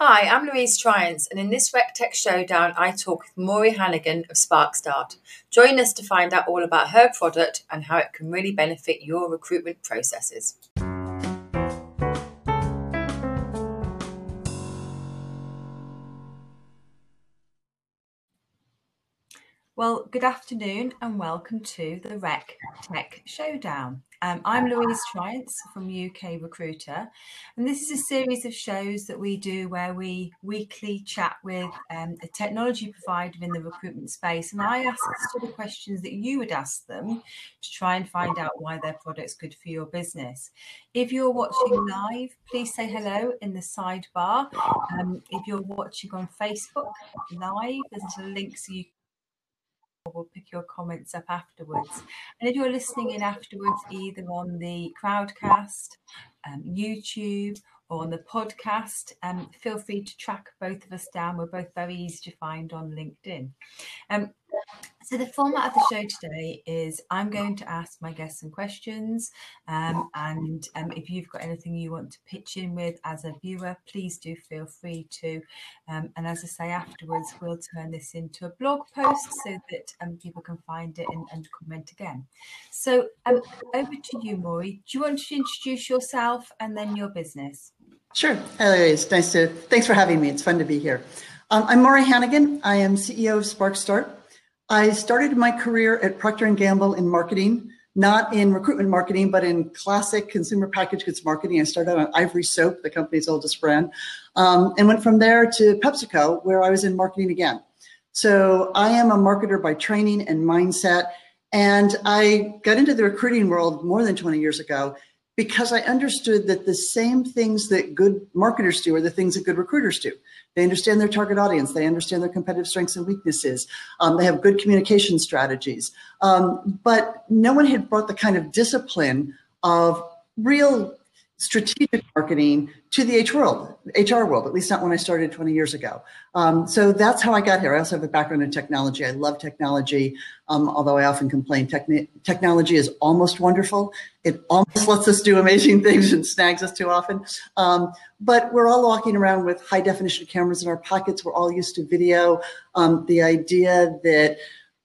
Hi, I'm Louise Triance, and in this RecTech Showdown, I talk with Maury Hanigan of SparkStart. Join us to find out all about her product and how it can really benefit your recruitment processes. Well, good afternoon and welcome to the Rec Tech Showdown. Um, I'm Louise Triance from UK Recruiter, and this is a series of shows that we do where we weekly chat with um, a technology provider in the recruitment space, and I ask the sort of questions that you would ask them to try and find out why their product's good for your business. If you're watching live, please say hello in the sidebar. Um, if you're watching on Facebook live, there's a link so you we'll pick your comments up afterwards. And if you're listening in afterwards, either on the Crowdcast, um, YouTube, or on the podcast, um, feel free to track both of us down. We're both very easy to find on LinkedIn. Um, so the format of the show today is I'm going to ask my guests some questions, um, and um, if you've got anything you want to pitch in with as a viewer, please do feel free to. Um, and as I say, afterwards we'll turn this into a blog post so that um, people can find it and, and comment again. So um, over to you, Maury. Do you want to introduce yourself and then your business? Sure. Hello, it's nice to. Thanks for having me. It's fun to be here. Um, I'm Maury Hanigan. I am CEO of SparkStart. I started my career at Procter & Gamble in marketing, not in recruitment marketing, but in classic consumer packaged goods marketing. I started on Ivory Soap, the company's oldest brand, um, and went from there to PepsiCo, where I was in marketing again. So I am a marketer by training and mindset. And I got into the recruiting world more than 20 years ago because I understood that the same things that good marketers do are the things that good recruiters do. They understand their target audience. They understand their competitive strengths and weaknesses. Um, they have good communication strategies. Um, but no one had brought the kind of discipline of real strategic marketing to the H world, HR world, at least not when I started 20 years ago. Um, so that's how I got here. I also have a background in technology. I love technology, um, although I often complain techni- technology is almost wonderful. It almost lets us do amazing things and snags us too often. Um, but we're all walking around with high definition cameras in our pockets. We're all used to video. Um, the idea that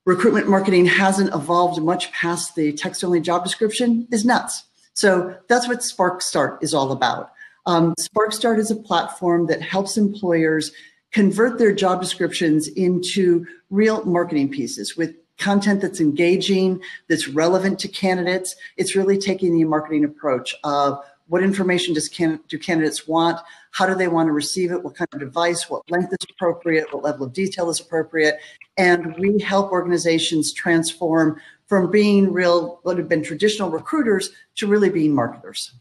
recruitment marketing hasn't evolved much past the text only job description is nuts. So that's what SparkStart is all about. Um, SparkStart is a platform that helps employers convert their job descriptions into real marketing pieces with content that's engaging, that's relevant to candidates. It's really taking the marketing approach of what information does can, do candidates want? How do they want to receive it? What kind of device? What length is appropriate? What level of detail is appropriate? And we help organizations transform from being real, what have been traditional recruiters to really being marketers.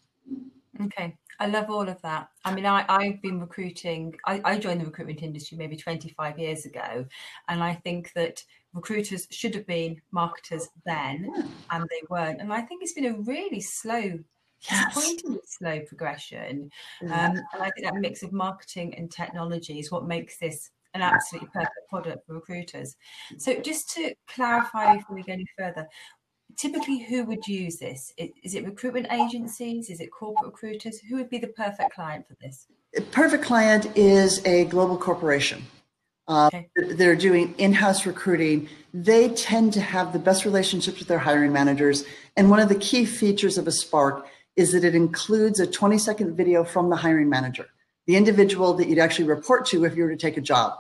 Okay. I love all of that. I mean, I, I've been recruiting, I, I joined the recruitment industry maybe 25 years ago. And I think that recruiters should have been marketers then, and they weren't. And I think it's been a really slow yes. disappointingly slow progression. Um, and I think that mix of marketing and technology is what makes this an absolutely perfect product for recruiters. So, just to clarify before we go any further, typically who would use this? Is it recruitment agencies? Is it corporate recruiters? Who would be the perfect client for this? Perfect client is a global corporation. Uh, okay. They're doing in house recruiting. They tend to have the best relationships with their hiring managers. And one of the key features of a Spark is that it includes a 20 second video from the hiring manager, the individual that you'd actually report to if you were to take a job.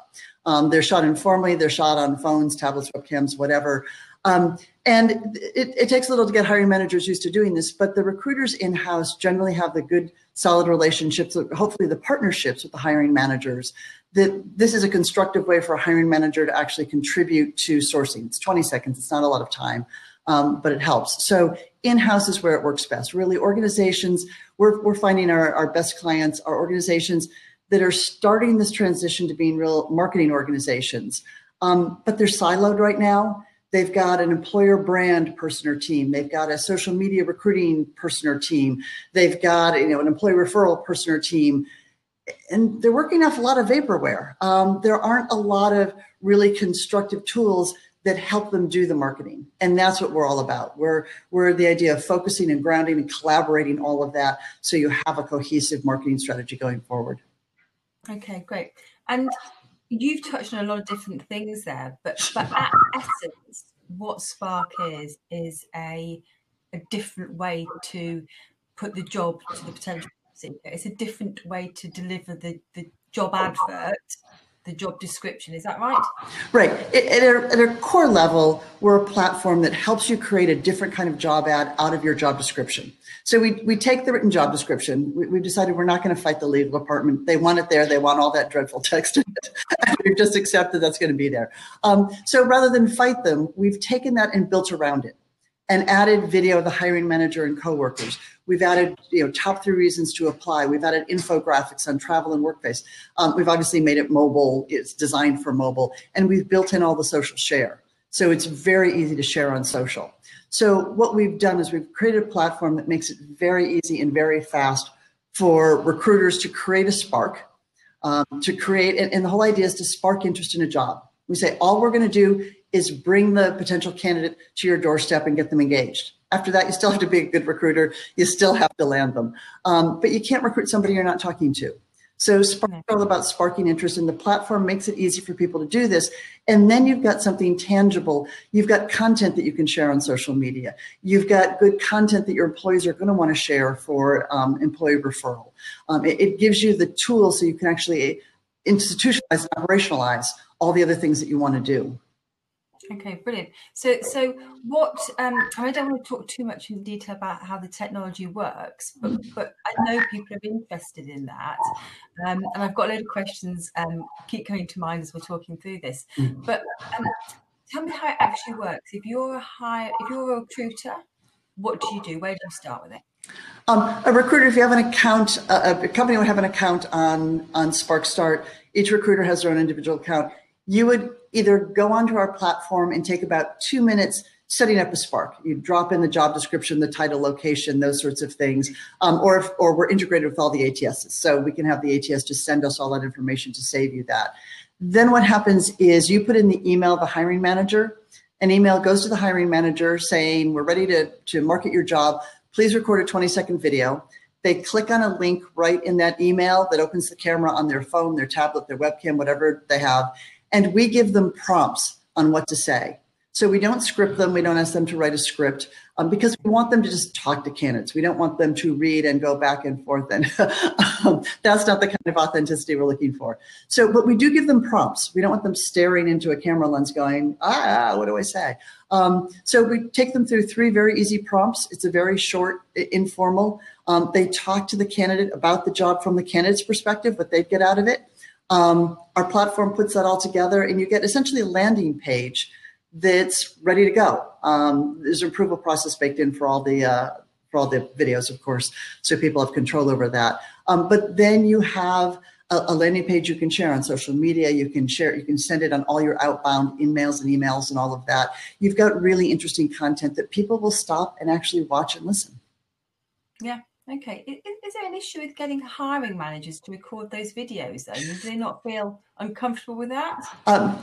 Um, they're shot informally, they're shot on phones, tablets, webcams, whatever. Um, and it, it, takes a little to get hiring managers used to doing this, but the recruiters in house generally have the good, solid relationships, hopefully the partnerships with the hiring managers. That this is a constructive way for a hiring manager to actually contribute to sourcing. It's 20 seconds, it's not a lot of time um, but it helps. So in-house is where it works best. Really, organizations, we're, we're finding our, our best clients are organizations that are starting this transition to being real marketing organizations. Um, but they're siloed right now. They've got an employer brand person or team. They've got a social media recruiting person or team. They've got you know an employee referral person or team, and they're working off a lot of vaporware. Um, there aren't a lot of really constructive tools that help them do the marketing. And that's what we're all about. We're, we're the idea of focusing and grounding and collaborating all of that so you have a cohesive marketing strategy going forward. Okay, great. And you've touched on a lot of different things there, but but at essence, what Spark is is a a different way to put the job to the potential seeker. It's a different way to deliver the, the job advert, the job description. Is that right? Right. At a, at a core level, we're a platform that helps you create a different kind of job ad out of your job description. So we, we take the written job description. We, have decided we're not going to fight the legal department. They want it there. They want all that dreadful text in it. we've just accepted that's going to be there. Um, so rather than fight them, we've taken that and built around it and added video of the hiring manager and coworkers. We've added, you know, top three reasons to apply. We've added infographics on travel and workplace. Um, we've obviously made it mobile. It's designed for mobile, and we've built in all the social share. So it's very easy to share on social. So what we've done is we've created a platform that makes it very easy and very fast for recruiters to create a spark, um, to create, and, and the whole idea is to spark interest in a job. We say all we're going to do is bring the potential candidate to your doorstep and get them engaged. After that, you still have to be a good recruiter. You still have to land them. Um, but you can't recruit somebody you're not talking to. So Spark is all about sparking interest, and the platform makes it easy for people to do this. And then you've got something tangible. You've got content that you can share on social media. You've got good content that your employees are going to want to share for um, employee referral. Um, it, it gives you the tools so you can actually institutionalize and operationalize all the other things that you want to do. Okay, brilliant. So, so what? Um, I don't want to talk too much in detail about how the technology works, but but I know people are interested in that, um, and I've got a load of questions um, keep coming to mind as we're talking through this. Mm. But um, tell me how it actually works. If you're a hire, if you're a recruiter, what do you do? Where do you start with it? Um, a recruiter, if you have an account, a, a company would have an account on on SparkStart. Each recruiter has their own individual account you would either go onto our platform and take about two minutes setting up a Spark. You drop in the job description, the title, location, those sorts of things, um, or if, or we're integrated with all the ATSs, so we can have the ATS just send us all that information to save you that. Then what happens is you put in the email of the hiring manager. An email goes to the hiring manager saying we're ready to to market your job. Please record a 20 second video. They click on a link right in that email that opens the camera on their phone, their tablet, their webcam, whatever they have, and we give them prompts on what to say. So we don't script them. We don't ask them to write a script um, because we want them to just talk to candidates. We don't want them to read and go back and forth. And um, that's not the kind of authenticity we're looking for. So, but we do give them prompts. We don't want them staring into a camera lens going, ah, what do I say? Um, so we take them through three very easy prompts. It's a very short, informal. Um, they talk to the candidate about the job from the candidate's perspective, what they get out of it. Um, our platform puts that all together, and you get essentially a landing page that's ready to go. Um, there's an approval process baked in for all the uh, for all the videos, of course, so people have control over that. Um, but then you have a, a, landing page you can share on social media. You can share, you can send it on all your outbound emails and emails and all of that. You've got really interesting content that people will stop and actually watch and listen. Yeah, Okay. Is, is, there an issue with getting hiring managers to record those videos though? Do they not feel uncomfortable with that? Um,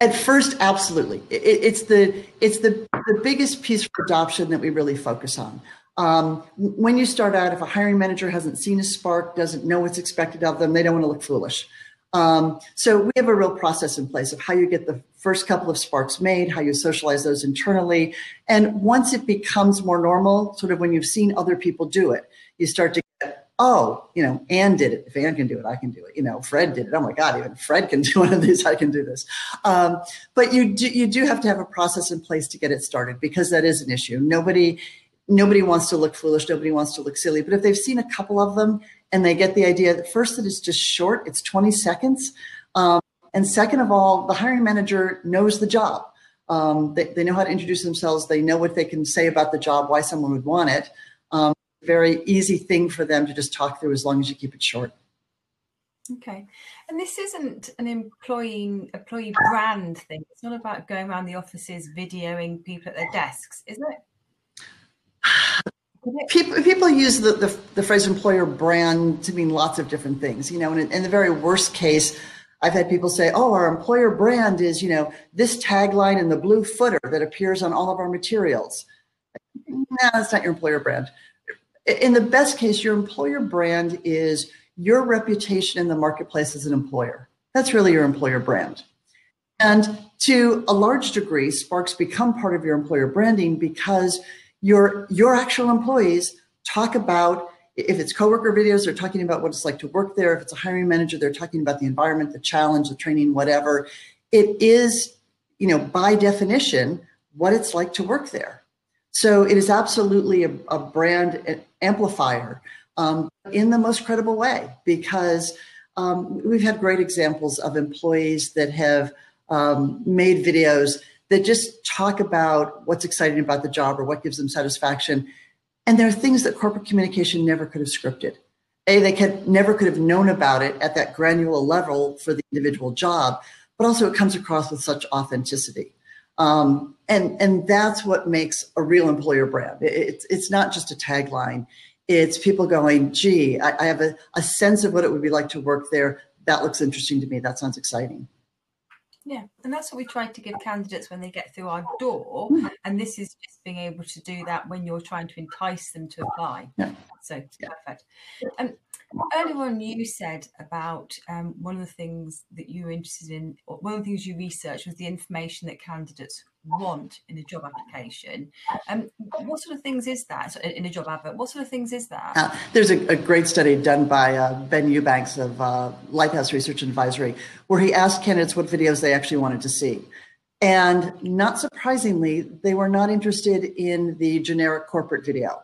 at first, absolutely. It, it's the it's the the biggest piece for adoption that we really focus on. Um, when you start out, if a hiring manager hasn't seen a Spark, doesn't know what's expected of them, they don't want to look foolish. Um, so we have a real process in place of how you get the first couple of sparks made, how you socialize those internally. And once it becomes more normal, sort of when you've seen other people do it, you start to get, oh, you know, Anne did it. If Anne can do it, I can do it. You know, Fred did it. Oh my God, even Fred can do one of these. I can do this. Um, but you do, you do have to have a process in place to get it started because that is an issue. Nobody, nobody wants to look foolish. Nobody wants to look silly. But if they've seen a couple of them and they get the idea that first that it's just short, it's 20 seconds. Um, and second of all, the hiring manager knows the job. Um, they, they, know how to introduce themselves. They know what they can say about the job, why someone would want it. Um, very easy thing for them to just talk through as long as you keep it short. Okay, and this isn't an employee employee brand thing. It's not about going around the offices videoing people at their desks, is it? People, people use the, the, the, phrase employer brand to mean lots of different things. You know, in, in the very worst case, I've had people say, oh, our employer brand is, you know, this tagline in the blue footer that appears on all of our materials. No, that's not your employer brand. In the best case, your employer brand is your reputation in the marketplace as an employer. That's really your employer brand. And to a large degree, Sparks become part of your employer branding because your, your actual employees talk about if it's coworker videos, they're talking about what it's like to work there. If it's a hiring manager, they're talking about the environment, the challenge, the training, whatever. It is, you know, by definition, what it's like to work there. So it is absolutely a, a brand amplifier um, in the most credible way because um, we've had great examples of employees that have um, made videos that just talk about what's exciting about the job or what gives them satisfaction. And there are things that corporate communication never could have scripted. A, they could never could have known about it at that granular level for the individual job, but also it comes across with such authenticity. Um, and and that's what makes a real employer brand. It's it's not just a tagline. It's people going, gee, I, I have a, a sense of what it would be like to work there. That looks interesting to me. That sounds exciting. Yeah, and that's what we try to give candidates when they get through our door. And this is just being able to do that when you're trying to entice them to apply. Yeah. So perfect. Um, earlier on, you said about um, one of the things that you were interested in, or one of the things you researched was the information that candidates want in a job application. Um, what sort of things is that in a job advert? What sort of things is that? Uh, there's a, a, great study done by uh, Ben Eubanks of uh, Lighthouse Research Advisory, where he asked candidates what videos they actually wanted to see. And not surprisingly, they were not interested in the generic corporate video.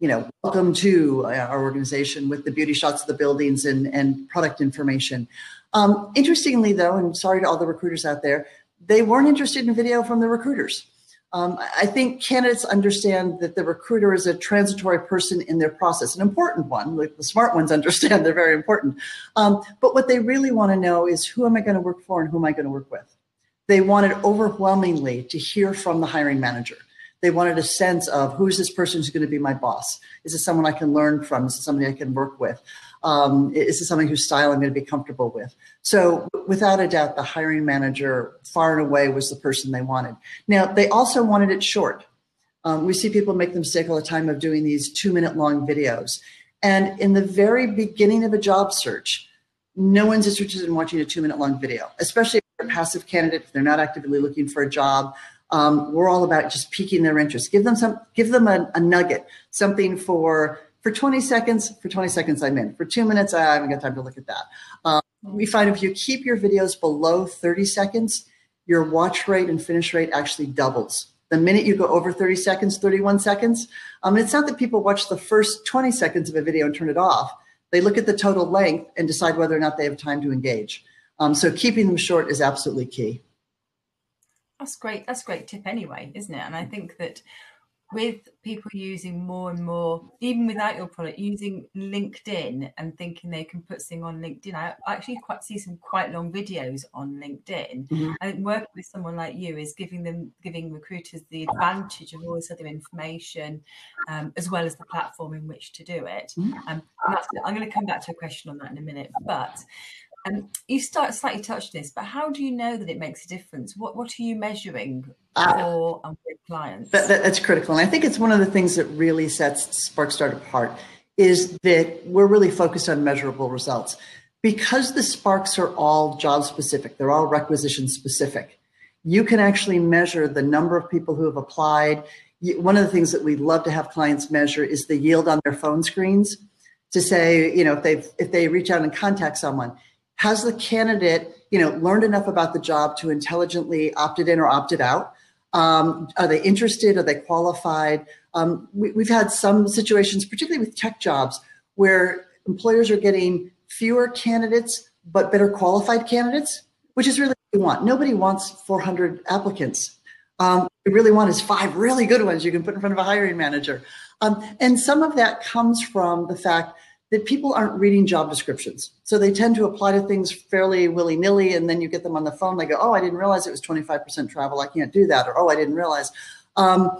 You know, welcome to uh, our organization with the beauty shots of the buildings and, and product information. Um, interestingly, though, and sorry to all the recruiters out there, they weren't interested in video from the recruiters. Um, I think candidates understand that the recruiter is a transitory person in their process, an important one. Like the smart ones understand they're very important. Um, but what they really want to know is who am I going to work for and who am I going to work with? They wanted overwhelmingly to hear from the hiring manager. They wanted a sense of who is this person who's going to be my boss? Is this someone I can learn from? Is this somebody I can work with? Um, is this something whose style I'm going to be comfortable with? So, without a doubt, the hiring manager far and away was the person they wanted. Now, they also wanted it short. Um, we see people make the mistake all the time of doing these two minute long videos. And in the very beginning of a job search, no one's interested in watching a two minute long video, especially if they're a passive candidate, if they're not actively looking for a job. Um, we're all about just piquing their interest. Give them some, give them a, a nugget, something for for 20 seconds, for 20 seconds, I'm in. For two minutes, I haven't got time to look at that. Um, we find if you keep your videos below 30 seconds, your watch rate and finish rate actually doubles. The minute you go over 30 seconds, 31 seconds, um, it's not that people watch the first 20 seconds of a video and turn it off. They look at the total length and decide whether or not they have time to engage. Um, so keeping them short is absolutely key. That's great. That's a great tip anyway, isn't it? And I think that with people using more and more, even without your product, using LinkedIn and thinking they can put something on LinkedIn. I actually quite see some quite long videos on LinkedIn. Mm-hmm. And working with someone like you is giving them giving recruiters the advantage of all this other information, um, as well as the platform in which to do it. Mm-hmm. Um, I'm going to come back to a question on that in a minute, but um, you start slightly touched this, but how do you know that it makes a difference? What what are you measuring uh, for uh, with clients? That, that, that's critical, and I think it's one of the things that really sets SparkStart apart is that we're really focused on measurable results because the sparks are all job specific. They're all requisition specific. You can actually measure the number of people who have applied. One of the things that we love to have clients measure is the yield on their phone screens to say, you know, if they if they reach out and contact someone has the candidate, you know, learned enough about the job to intelligently opted in or opted out? Um, are they interested? Are they qualified? Um, we, we've had some situations, particularly with tech jobs, where employers are getting fewer candidates but better qualified candidates, which is really what we want. Nobody wants 400 applicants. Um, we really want is five really good ones you can put in front of a hiring manager. Um, and some of that comes from the fact that people aren't reading job descriptions. So they tend to apply to things fairly willy nilly. And then you get them on the phone. They go, Oh, I didn't realize it was 25% travel. I can't do that. Or, Oh, I didn't realize. Um,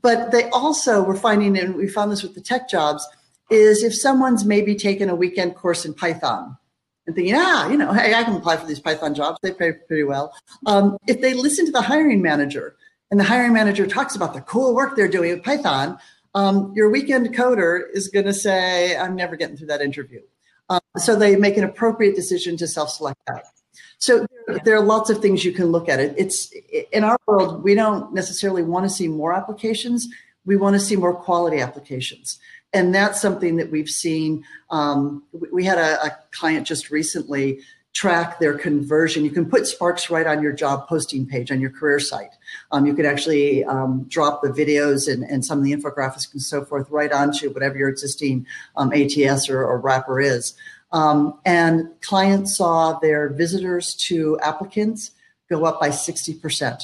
but they also were finding, and we found this with the tech jobs, is if someone's maybe taken a weekend course in Python and thinking, ah, you know, hey, I can apply for these Python jobs. They pay pretty well. Um, if they listen to the hiring manager and the hiring manager talks about the cool work they're doing with Python, um, your weekend coder is going to say, I'm never getting through that interview. Um, so they make an appropriate decision to self-select out. So there, there, are lots of things you can look at it. It's in our world, we don't necessarily want to see more applications. We want to see more quality applications. And that's something that we've seen. Um, we had a, a client just recently track their conversion. You can put Sparks right on your job posting page on your career site. Um, you could actually um, drop the videos and, and some of the infographics and so forth right onto whatever your existing um, ATS or, or, wrapper is. Um, and clients saw their visitors to applicants go up by 60%.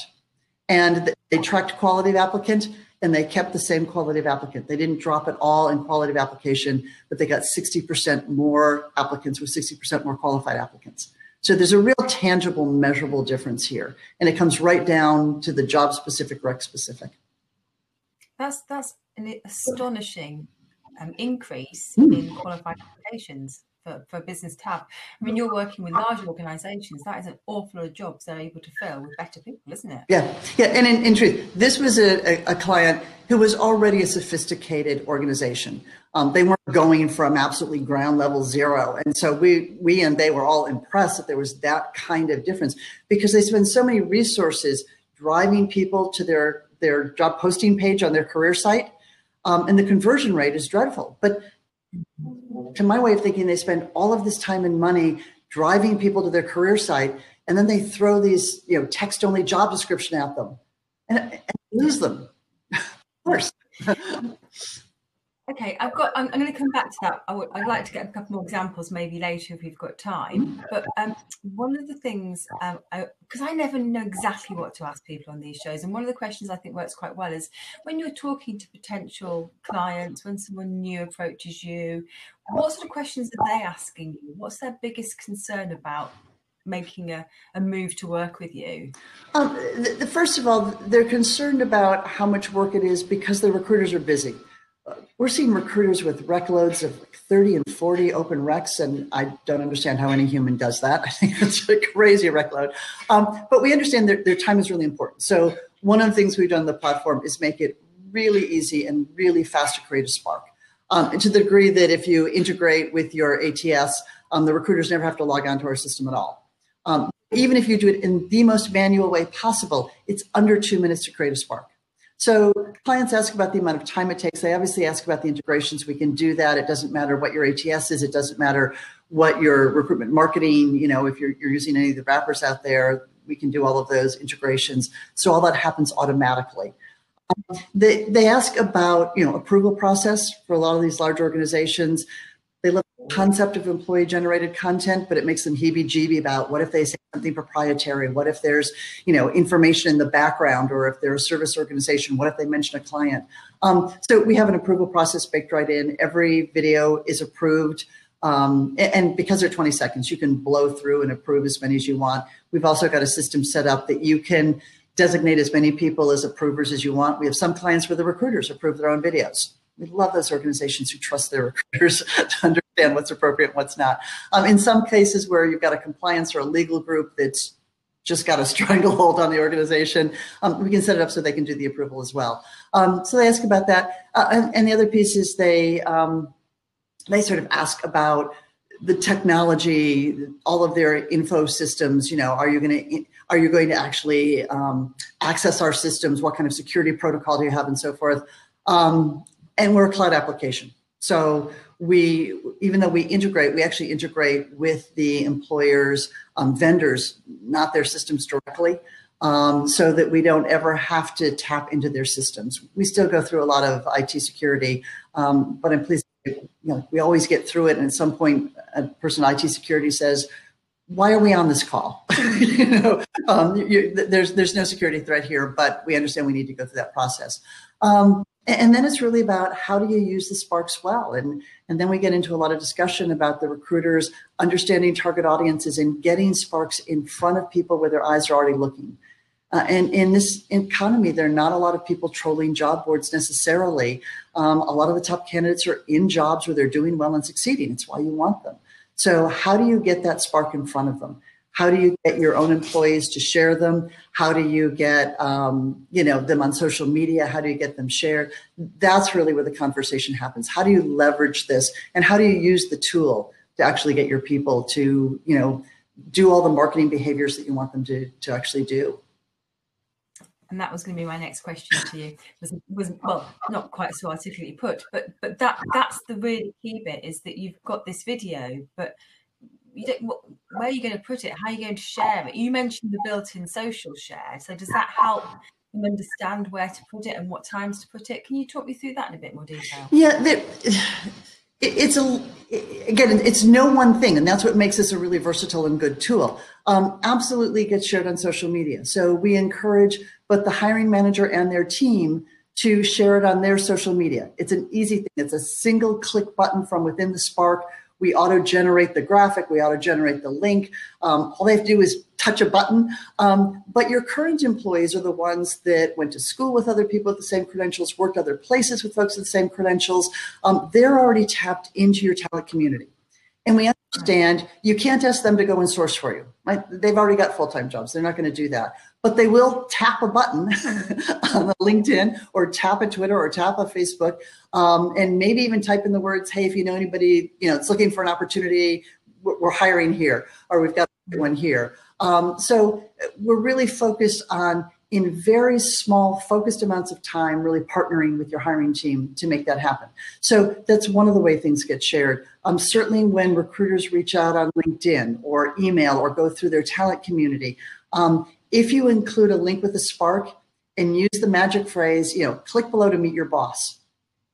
And they tracked quality of applicant and they kept the same quality of applicant. They didn't drop at all in quality of application, but they got 60% more applicants with 60% more qualified applicants. So there's a real tangible, measurable difference here. And it comes right down to the job specific, rec specific. That's that's an astonishing um, increase mm. in qualified applications for, for business to have. I mean, you're working with large organizations. That is an awful lot of jobs they're able to fill with better people, isn't it? Yeah. Yeah. And in, in truth, this was a, a, a, client who was already a sophisticated organization. Um, they weren't going from absolutely ground level zero. And so we, we and they were all impressed that there was that kind of difference because they spend so many resources driving people to their, their job posting page on their career site. Um, and the conversion rate is dreadful. But to my way of thinking, they spend all of this time and money driving people to their career site, and then they throw these, you know, text-only job description at them and, and lose them. of course. Okay, I've got. I'm, I'm, going to come back to that. I would, I'd like to get a couple more examples, maybe later if we've got time. But um, one of the things, because um, I, I, never know exactly what to ask people on these shows, and one of the questions I think works quite well is when you're talking to potential clients, when someone new approaches you, what sort of questions are they asking you? What's their biggest concern about making a, a move to work with you? Um, the, the, first of all, they're concerned about how much work it is because the recruiters are busy we're seeing recruiters with rec loads of 30 and 40 open recs, and I don't understand how any human does that. I think that's a crazy rec load. Um, but we understand that their time is really important. So one of the things we've done on the platform is make it really easy and really fast to create a Spark. Um, and to the degree that if you integrate with your ATS, um, the recruiters never have to log on to our system at all. Um, even if you do it in the most manual way possible, it's under two minutes to create a Spark. So clients ask about the amount of time it takes. They obviously ask about the integrations. We can do that. It doesn't matter what your ATS is. It doesn't matter what your recruitment marketing, you know, if you're, you're using any of the wrappers out there, we can do all of those integrations. So all that happens automatically. Um, they, they ask about, you know, approval process for a lot of these large organizations. They love concept of employee generated content, but it makes them heebie jeebie about what if they say something proprietary? What if there's, you know, information in the background or if they're a service organization, what if they mention a client? Um, so we have an approval process baked right in. Every video is approved. Um, and because they're 20 seconds, you can blow through and approve as many as you want. We've also got a system set up that you can designate as many people as approvers as you want. We have some clients where the recruiters approve their own videos we love those organizations who trust their recruiters to understand what's appropriate and what's not. Um, in some cases where you've got a compliance or a legal group that's just got a stranglehold on the organization, um, we can set it up so they can do the approval as well. Um, so they ask about that. Uh, and, and, the other piece is they, um, they sort of ask about the technology, all of their info systems, you know, are you going to, are you going to actually um, access our systems? What kind of security protocol do you have and so forth? Um, and we're a cloud application. So we, even though we integrate, we actually integrate with the employer's um, vendors, not their systems directly, um, so that we don't ever have to tap into their systems. We still go through a lot of IT security, um, but I'm pleased, you know, we always get through it. And at some point, a person in IT security says, why are we on this call? you know, um, you, there's there's no security threat here, but we understand we need to go through that process. Um, and then it's really about how do you use the sparks well? And and then we get into a lot of discussion about the recruiters understanding target audiences and getting sparks in front of people where their eyes are already looking. Uh, and in this economy there are not a lot of people trolling job boards necessarily. Um, a lot of the top candidates are in jobs where they're doing well and succeeding. It's why you want them. So how do you get that spark in front of them how do you get your own employees to share them? How do you get um, you know them on social media? How do you get them shared? That's really where the conversation happens. How do you leverage this, and how do you use the tool? to actually get your people to, you know, do all the marketing behaviors that you want them to, to actually do and that was going to be my next question to you was was well not quite so articulately put but but that that's the really key bit is that you've got this video but you don't, where are you going to put it? How are you going to share it? You mentioned the built-in social share so does that help them understand where to put it and what times to put it? Can you talk me through that in a bit more detail? Yeah it's a again it's no one thing and that's what makes this a really versatile and good tool. Um, absolutely gets shared on social media. So we encourage both the hiring manager and their team to share it on their social media. It's an easy thing. It's a single click button from within the spark we auto generate the graphic we auto generate the link um, all they have to do is touch a button. Um, but your current employees are the ones that went to school with other people with the same credentials, worked other places with folks with the same credentials. Um, they're already tapped into your talent community. And we understand you can't ask them to go and source for you. Right? They've already got full time jobs. They're not going to do that. But they will tap a button on LinkedIn or tap a Twitter or tap a Facebook um, and maybe even type in the words, hey, if you know anybody, you know, it's looking for an opportunity, we're hiring here or we've got one here. Um, so we're really focused on in very small focused amounts of time really partnering with your hiring team to make that happen so that's one of the way things get shared um, certainly when recruiters reach out on linkedin or email or go through their talent community um, if you include a link with a spark and use the magic phrase you know click below to meet your boss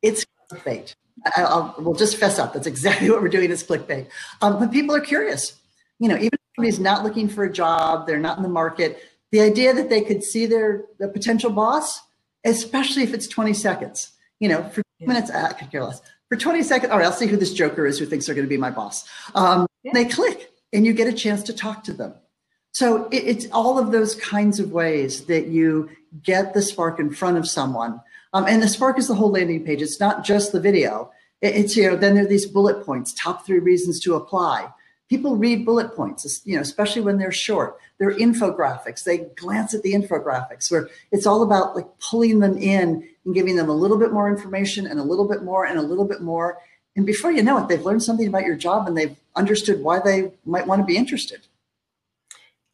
it's clickbait I, will just fess up that's exactly what we're doing is clickbait um, but people are curious you know even if somebody's not looking for a job, they're not in the market, the idea that they could see their the potential boss, especially if it's 20 seconds, you know, for yeah. minutes, I could care less. For 20 seconds, all right, I'll see who this joker is who thinks they're going to be my boss. Um, yeah. They click and you get a chance to talk to them. So it, it's all of those kinds of ways that you get the spark in front of someone. Um, and the spark is the whole landing page. It's not just the video. It, it's, you know, then there are these bullet points, top three reasons to apply people read bullet points, you know, especially when they're short. They're infographics. They glance at the infographics where it's all about like pulling them in and giving them a little bit more information and a little bit more and a little bit more. And before you know it, they've learned something about your job and they've understood why they might want to be interested.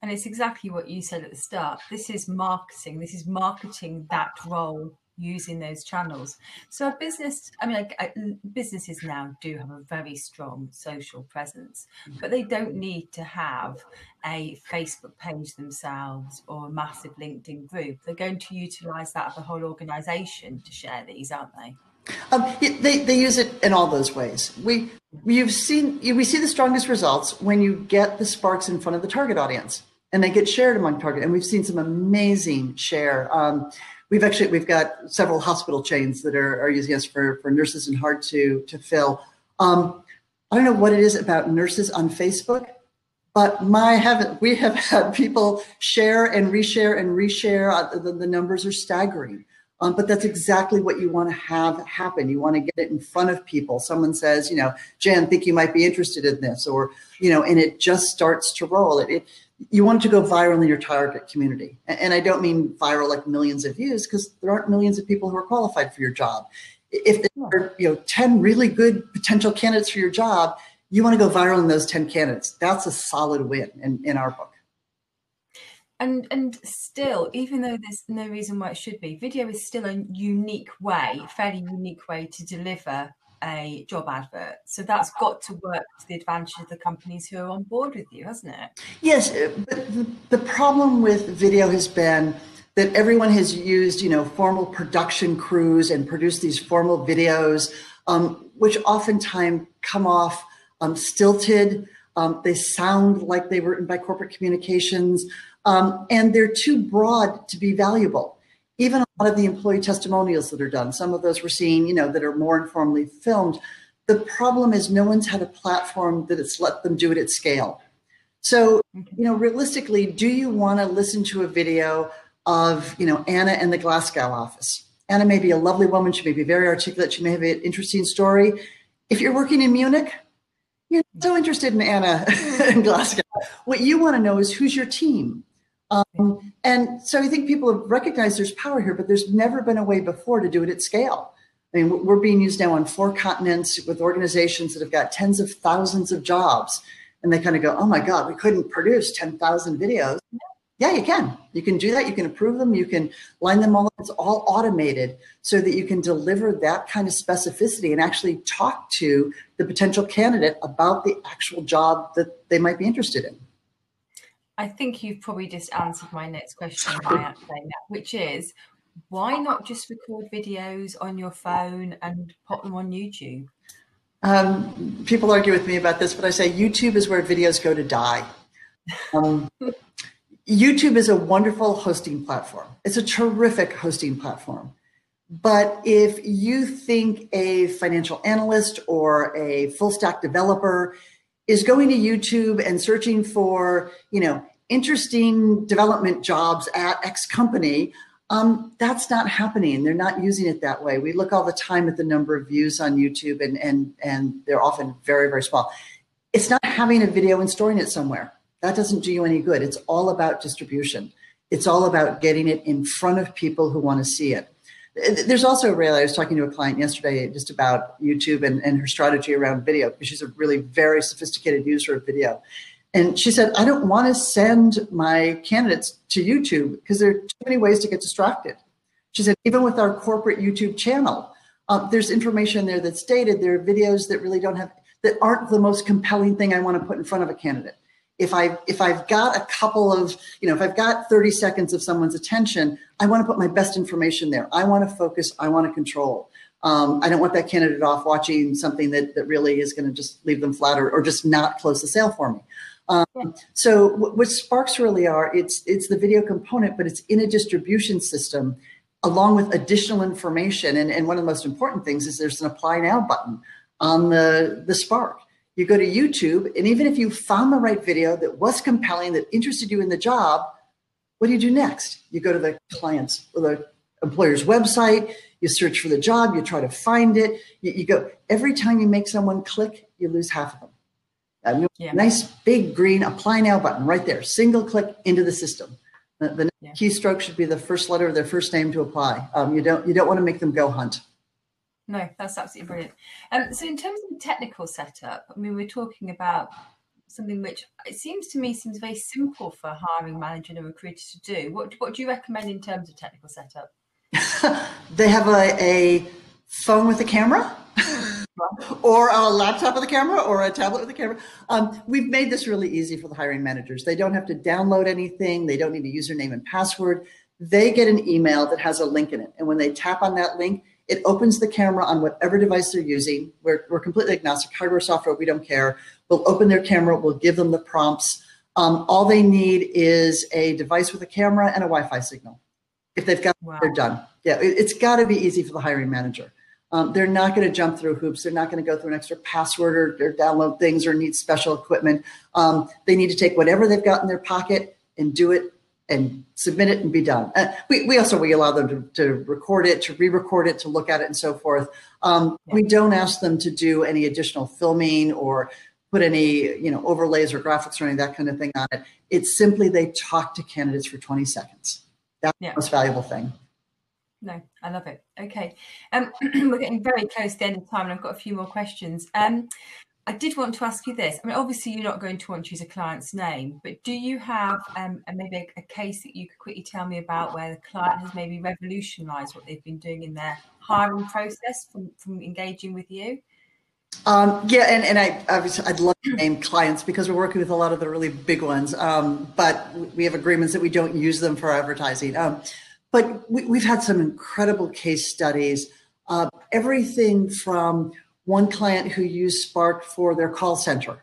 And it's exactly what you said at the start. This is marketing. This is marketing that role using those channels. So a business, I mean, I, businesses now do have a very strong social presence, but they don't need to have a Facebook page themselves or a massive LinkedIn group. They're going to utilize that of the whole organization to share these, aren't they? Um, they, they use it in all those ways. We you've seen we see the strongest results when you get the sparks in front of the target audience and they get shared among target. And we've seen some amazing share. Um, we've actually we've got several hospital chains that are, are using us for for nurses and hard to to fill. Um, I don't know what it is about nurses on Facebook, but my heaven, we have had people share and reshare and reshare. Uh, the, the numbers are staggering. Um, but that's exactly what you want to have happen. You want to get it in front of people. Someone says, you know, Jan, think you might be interested in this, or you know, and it just starts to roll. It, it you want to go viral in your target community. And I don't mean viral like millions of views because there aren't millions of people who are qualified for your job. If there are you know 10 really good potential candidates for your job, you want to go viral in those 10 candidates. That's a solid win in, in our book. And and still, even though there's no reason why it should be, video is still a unique way, fairly unique way to deliver a job advert. So that's got to work to the advantage of the companies who are on board with you, hasn't it? Yes, uh, but the, problem with video has been that everyone has used, you know, formal production crews and produced these formal videos, um, which oftentimes come off um, stilted. Um, they sound like they were written by corporate communications, um, and they're too broad to be valuable even a lot of the employee testimonials that are done, some of those we're seeing, you know, that are more informally filmed. The problem is no one's had a platform that it's let them do it at scale. So, you know, realistically, do you want to listen to a video of, you know, Anna in the Glasgow office? Anna may be a lovely woman. She may be very articulate. She may have an interesting story. If you're working in Munich, you're so interested in Anna in Glasgow. What you want to know is who's your team? Um, and so I think people have recognized there's power here, but there's never been a way before to do it at scale. I mean, we're being used now on four continents with organizations that have got tens of thousands of jobs. And they kind of go, oh my God, we couldn't produce 10,000 videos. Yeah, you can. You can do that. You can approve them. You can line them all up. It's all automated so that you can deliver that kind of specificity and actually talk to the potential candidate about the actual job that they might be interested in. I think you've probably just answered my next question by saying that, which is why not just record videos on your phone and put them on YouTube? Um, people argue with me about this, but I say YouTube is where videos go to die. Um, YouTube is a wonderful hosting platform. It's a terrific hosting platform. But if you think a financial analyst or a full stack developer is going to YouTube and searching for, you know, interesting development jobs at X company, um, that's not happening. They're not using it that way. We look all the time at the number of views on YouTube, and and and they're often very very small. It's not having a video and storing it somewhere. That doesn't do you any good. It's all about distribution. It's all about getting it in front of people who want to see it. There's also a real, I was talking to a client yesterday just about YouTube and, and her strategy around video because she's a really very sophisticated user of video. And she said, I don't want to send my candidates to YouTube because there are too many ways to get distracted. She said, even with our corporate YouTube channel, uh, there's information there that's dated. There are videos that really don't have, that aren't the most compelling thing I want to put in front of a candidate. If I if I've got a couple of you know if I've got 30 seconds of someone's attention, I want to put my best information there. I want to focus. I want to control. Um, I don't want that candidate off watching something that that really is going to just leave them flat or, or just not close the sale for me. Um, so what Sparks really are, it's it's the video component, but it's in a distribution system along with additional information. And, and one of the most important things is there's an apply now button on the, the Spark. You go to YouTube, and even if you found the right video that was compelling, that interested you in the job, what do you do next? You go to the client's or the employer's website, you search for the job, you try to find it. You, you go every time you make someone click, you lose half of them. Yeah. nice big green apply now button right there. Single click into the system. The, the yeah. keystroke should be the first letter of their first name to apply. Um, you don't you don't want to make them go hunt. No, that's absolutely brilliant. Um, so in terms of the technical setup, I mean, we're talking about something which it seems to me seems very simple for a hiring manager and a recruiter to do. What what do you recommend in terms of technical setup? they have a, a phone with a camera or a laptop with a camera or a tablet with a camera. Um, we've made this really easy for the hiring managers. They don't have to download anything. They don't need a username and password. They get an email that has a link in it. And when they tap on that link, it opens the camera on whatever device they're using. We're, we're completely agnostic, hardware, software, we don't care. We'll open their camera, we'll give them the prompts. Um, all they need is a device with a camera and a Wi Fi signal. If they've got, wow. they're done. Yeah, it, has got to be easy for the hiring manager. Um, they're not going to jump through hoops. They're not going to go through an extra password or, or download things or need special equipment. Um, they need to take whatever they've got in their pocket and do it and submit it and be done. Uh, we, we also we allow them to, to record it, to re-record it, to look at it, and so forth. Um, yeah. We don't ask them to do any additional filming or put any you know overlays or graphics or any of that kind of thing on it. It's simply they talk to candidates for 20 seconds. That's yeah. the most valuable thing. No, I love it. Okay. Um, we're getting very close to the end of time and I've got a few more questions. Um, I did want to ask you this. I mean, obviously, you're not going to want to use a client's name, but do you have um, a, maybe a, a, case that you could quickly tell me about where the client has maybe revolutionized what they've been doing in their hiring process from, from engaging with you? Um, yeah, and, and I obviously I'd love to name clients because we're working with a lot of the really big ones, um, but we have agreements that we don't use them for advertising. Um, but we, have had some incredible case studies. Uh, everything from one client who used Spark for their call center.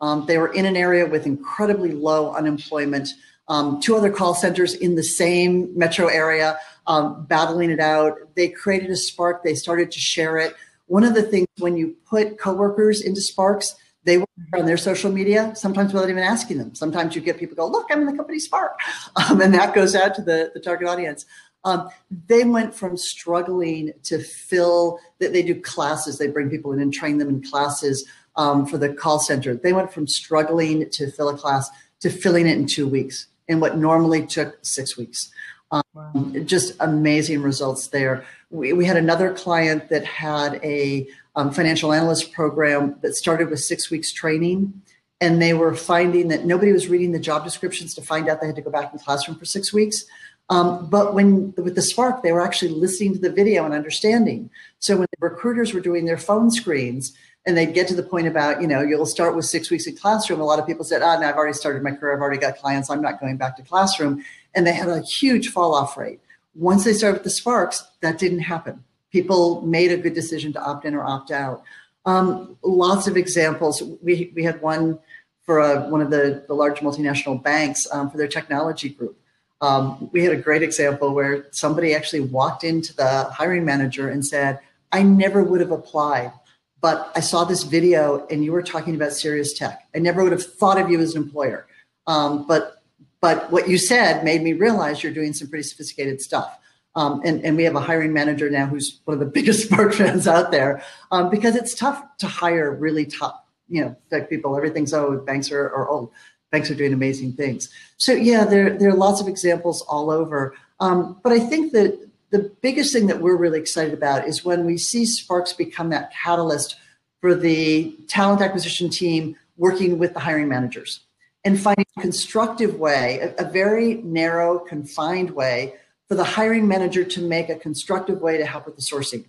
Um, they were in an area with incredibly low unemployment. Um, two other call centers in the same metro area um, battling it out. They created a Spark. They started to share it. One of the things when you put coworkers into Sparks, they were on their social media, sometimes without even asking them. Sometimes you get people go, look, I'm in the company Spark. Um, and that goes out to the, the target audience. Um, they went from struggling to fill that they do classes, they bring people in and train them in classes um, for the call center. They went from struggling to fill a class to filling it in two weeks in what normally took six weeks. Um, wow. Just amazing results there. We, we had another client that had a um, financial analyst program that started with six weeks training. And they were finding that nobody was reading the job descriptions to find out they had to go back in the classroom for six weeks. Um, but when with the Sparc, they were actually listening to the video and understanding. So when the recruiters were doing their phone screens and they'd get to the point about, you know, you'll start with six weeks in classroom, a lot of people said, ah, oh, no, I've already started my career, I've already got clients, I'm not going back to classroom. And they had a huge fall off rate. Once they started with the Sparcs, that didn't happen. People made a good decision to opt in or opt out. Um, lots of examples. We, we had one for a, one of the, the large multinational banks um, for their technology group. Um, we had a great example where somebody actually walked into the hiring manager and said, I never would have applied, but I saw this video and you were talking about serious tech. I never would have thought of you as an employer. Um, but but what you said made me realize you're doing some pretty sophisticated stuff. Um, and, and we have a hiring manager now who's one of the biggest Sparc fans out there um, because it's tough to hire really top, you know, tech people. Everything's, old, banks are, are old banks are doing amazing things. So yeah, there there are lots of examples all over. Um, but I think that the biggest thing that we're really excited about is when we see Sparcs become that catalyst for the talent acquisition team working with the hiring managers and finding a constructive way, a, a very narrow, confined way for the hiring manager to make a constructive way to help with the sourcing.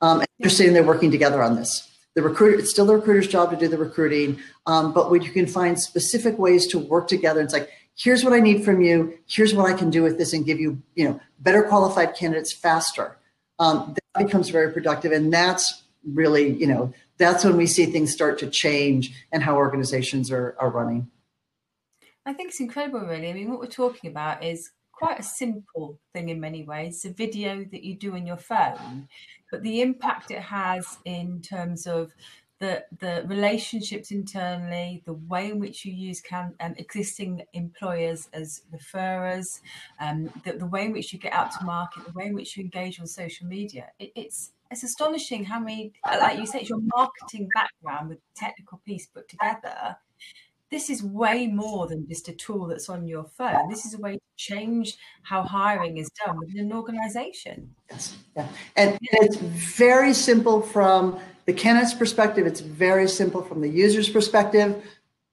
Um, and they're saying they're working together on this the recruiter it's still the recruiter's job to do the recruiting um, but when you can find specific ways to work together it's like here's what i need from you. Here's what i can do with this and give you you know better qualified candidates faster. Um, that becomes very productive and that's really you know that's when we see things start to change and how organizations are, are running. I think it's incredible really. I mean what we're talking about is quite a simple thing in many ways a video that you do on your phone but the impact it has in terms of the the relationships internally, the way in which you use can, um, existing employers as referrers, um, the, the way in which you get out to market, the way in which you engage on social media. It, it's it's astonishing how many, like you said, your marketing background with technical piece put together this is way more than just a tool that's on your phone. This is a way to change how hiring is done within an organization. Yes. Yeah. And, it's very simple from the candidate's perspective. It's very simple from the user's perspective.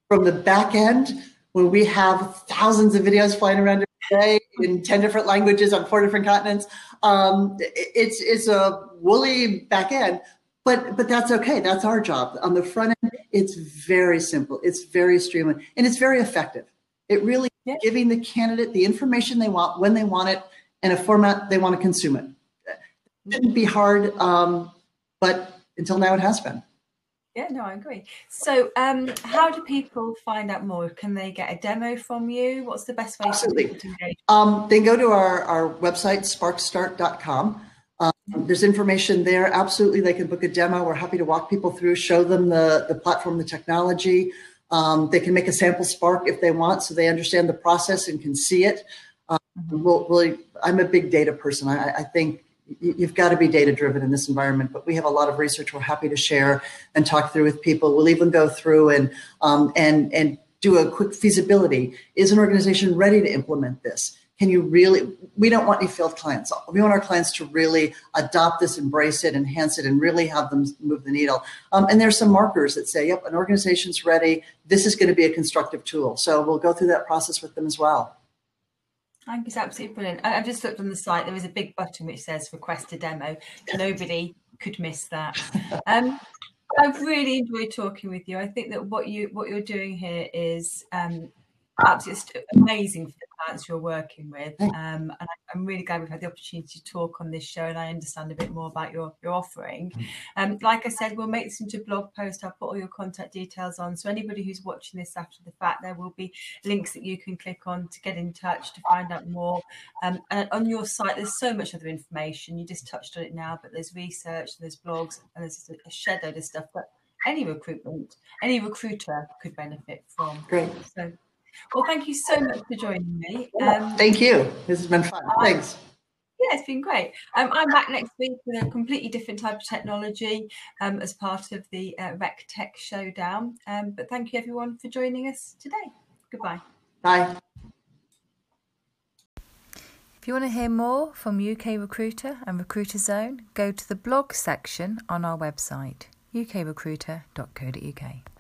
From the back end, when we have thousands of videos flying around every day in 10 different languages on four different continents, um, it's, it's a woolly back end, but but that's okay that's our job on the front end it's very simple. It's very streamlined and it's very effective. It really giving the candidate the information they want when they want it in a format they want to consume it. It shouldn't be hard um, but until now it has been. Yeah no i agree. So um, how do people find out more? Can they get a demo from you? What's the best way Absolutely. to engage? Um, they go to our, our website sparcstart.com there's information there. Absolutely, they can book a demo. We're happy to walk people through, show them the, the platform, the technology. Um, they can make a sample Sparc if they want, so they understand the process and can see it. Um, we'll, we'll, I'm a big data person. I, I think you've got to be data driven in this environment but we have a lot of research we're happy to share and talk through with people we'll even go through and um, and and do a quick feasibility is an organization ready to implement this can you really we don't want any failed clients we want our clients to really adopt this embrace it enhance it and really have them move the needle um, and there's some markers that say yep an organization's ready this is going to be a constructive tool so we'll go through that process with them as well I think it's absolutely brilliant. I've just looked on the site. There is a big button which says request a demo. Nobody could miss that. Um, I've really enjoyed talking with you. I think that what you what you're doing here is um, absolutely amazing for the clients you're working with. Um, and I'm really glad we've had the opportunity to talk on this show and I understand a bit more about your, your offering. Mm. Um, like I said, we'll make this into a blog post. I'll put all your contact details on. So anybody who's watching this after the fact, there will be links that you can click on to get in touch to find out more. Um, and on your site, there's so much other information. You just touched on it now, but there's research, there's blogs, and there's a shed load of stuff. But any recruitment, any recruiter could benefit from. Great. So well, thank you so much for joining me. Um, thank you. This has been fun. Thanks. Yeah, it's been great. Um, I'm back next week with a completely different type of technology um, as part of the uh, Rec Tech Showdown. Um, but thank you everyone for joining us today. Goodbye. Bye. If you want to hear more from UK Recruiter and Recruiter Zone, go to the blog section on our website, ukrecruiter.co.uk.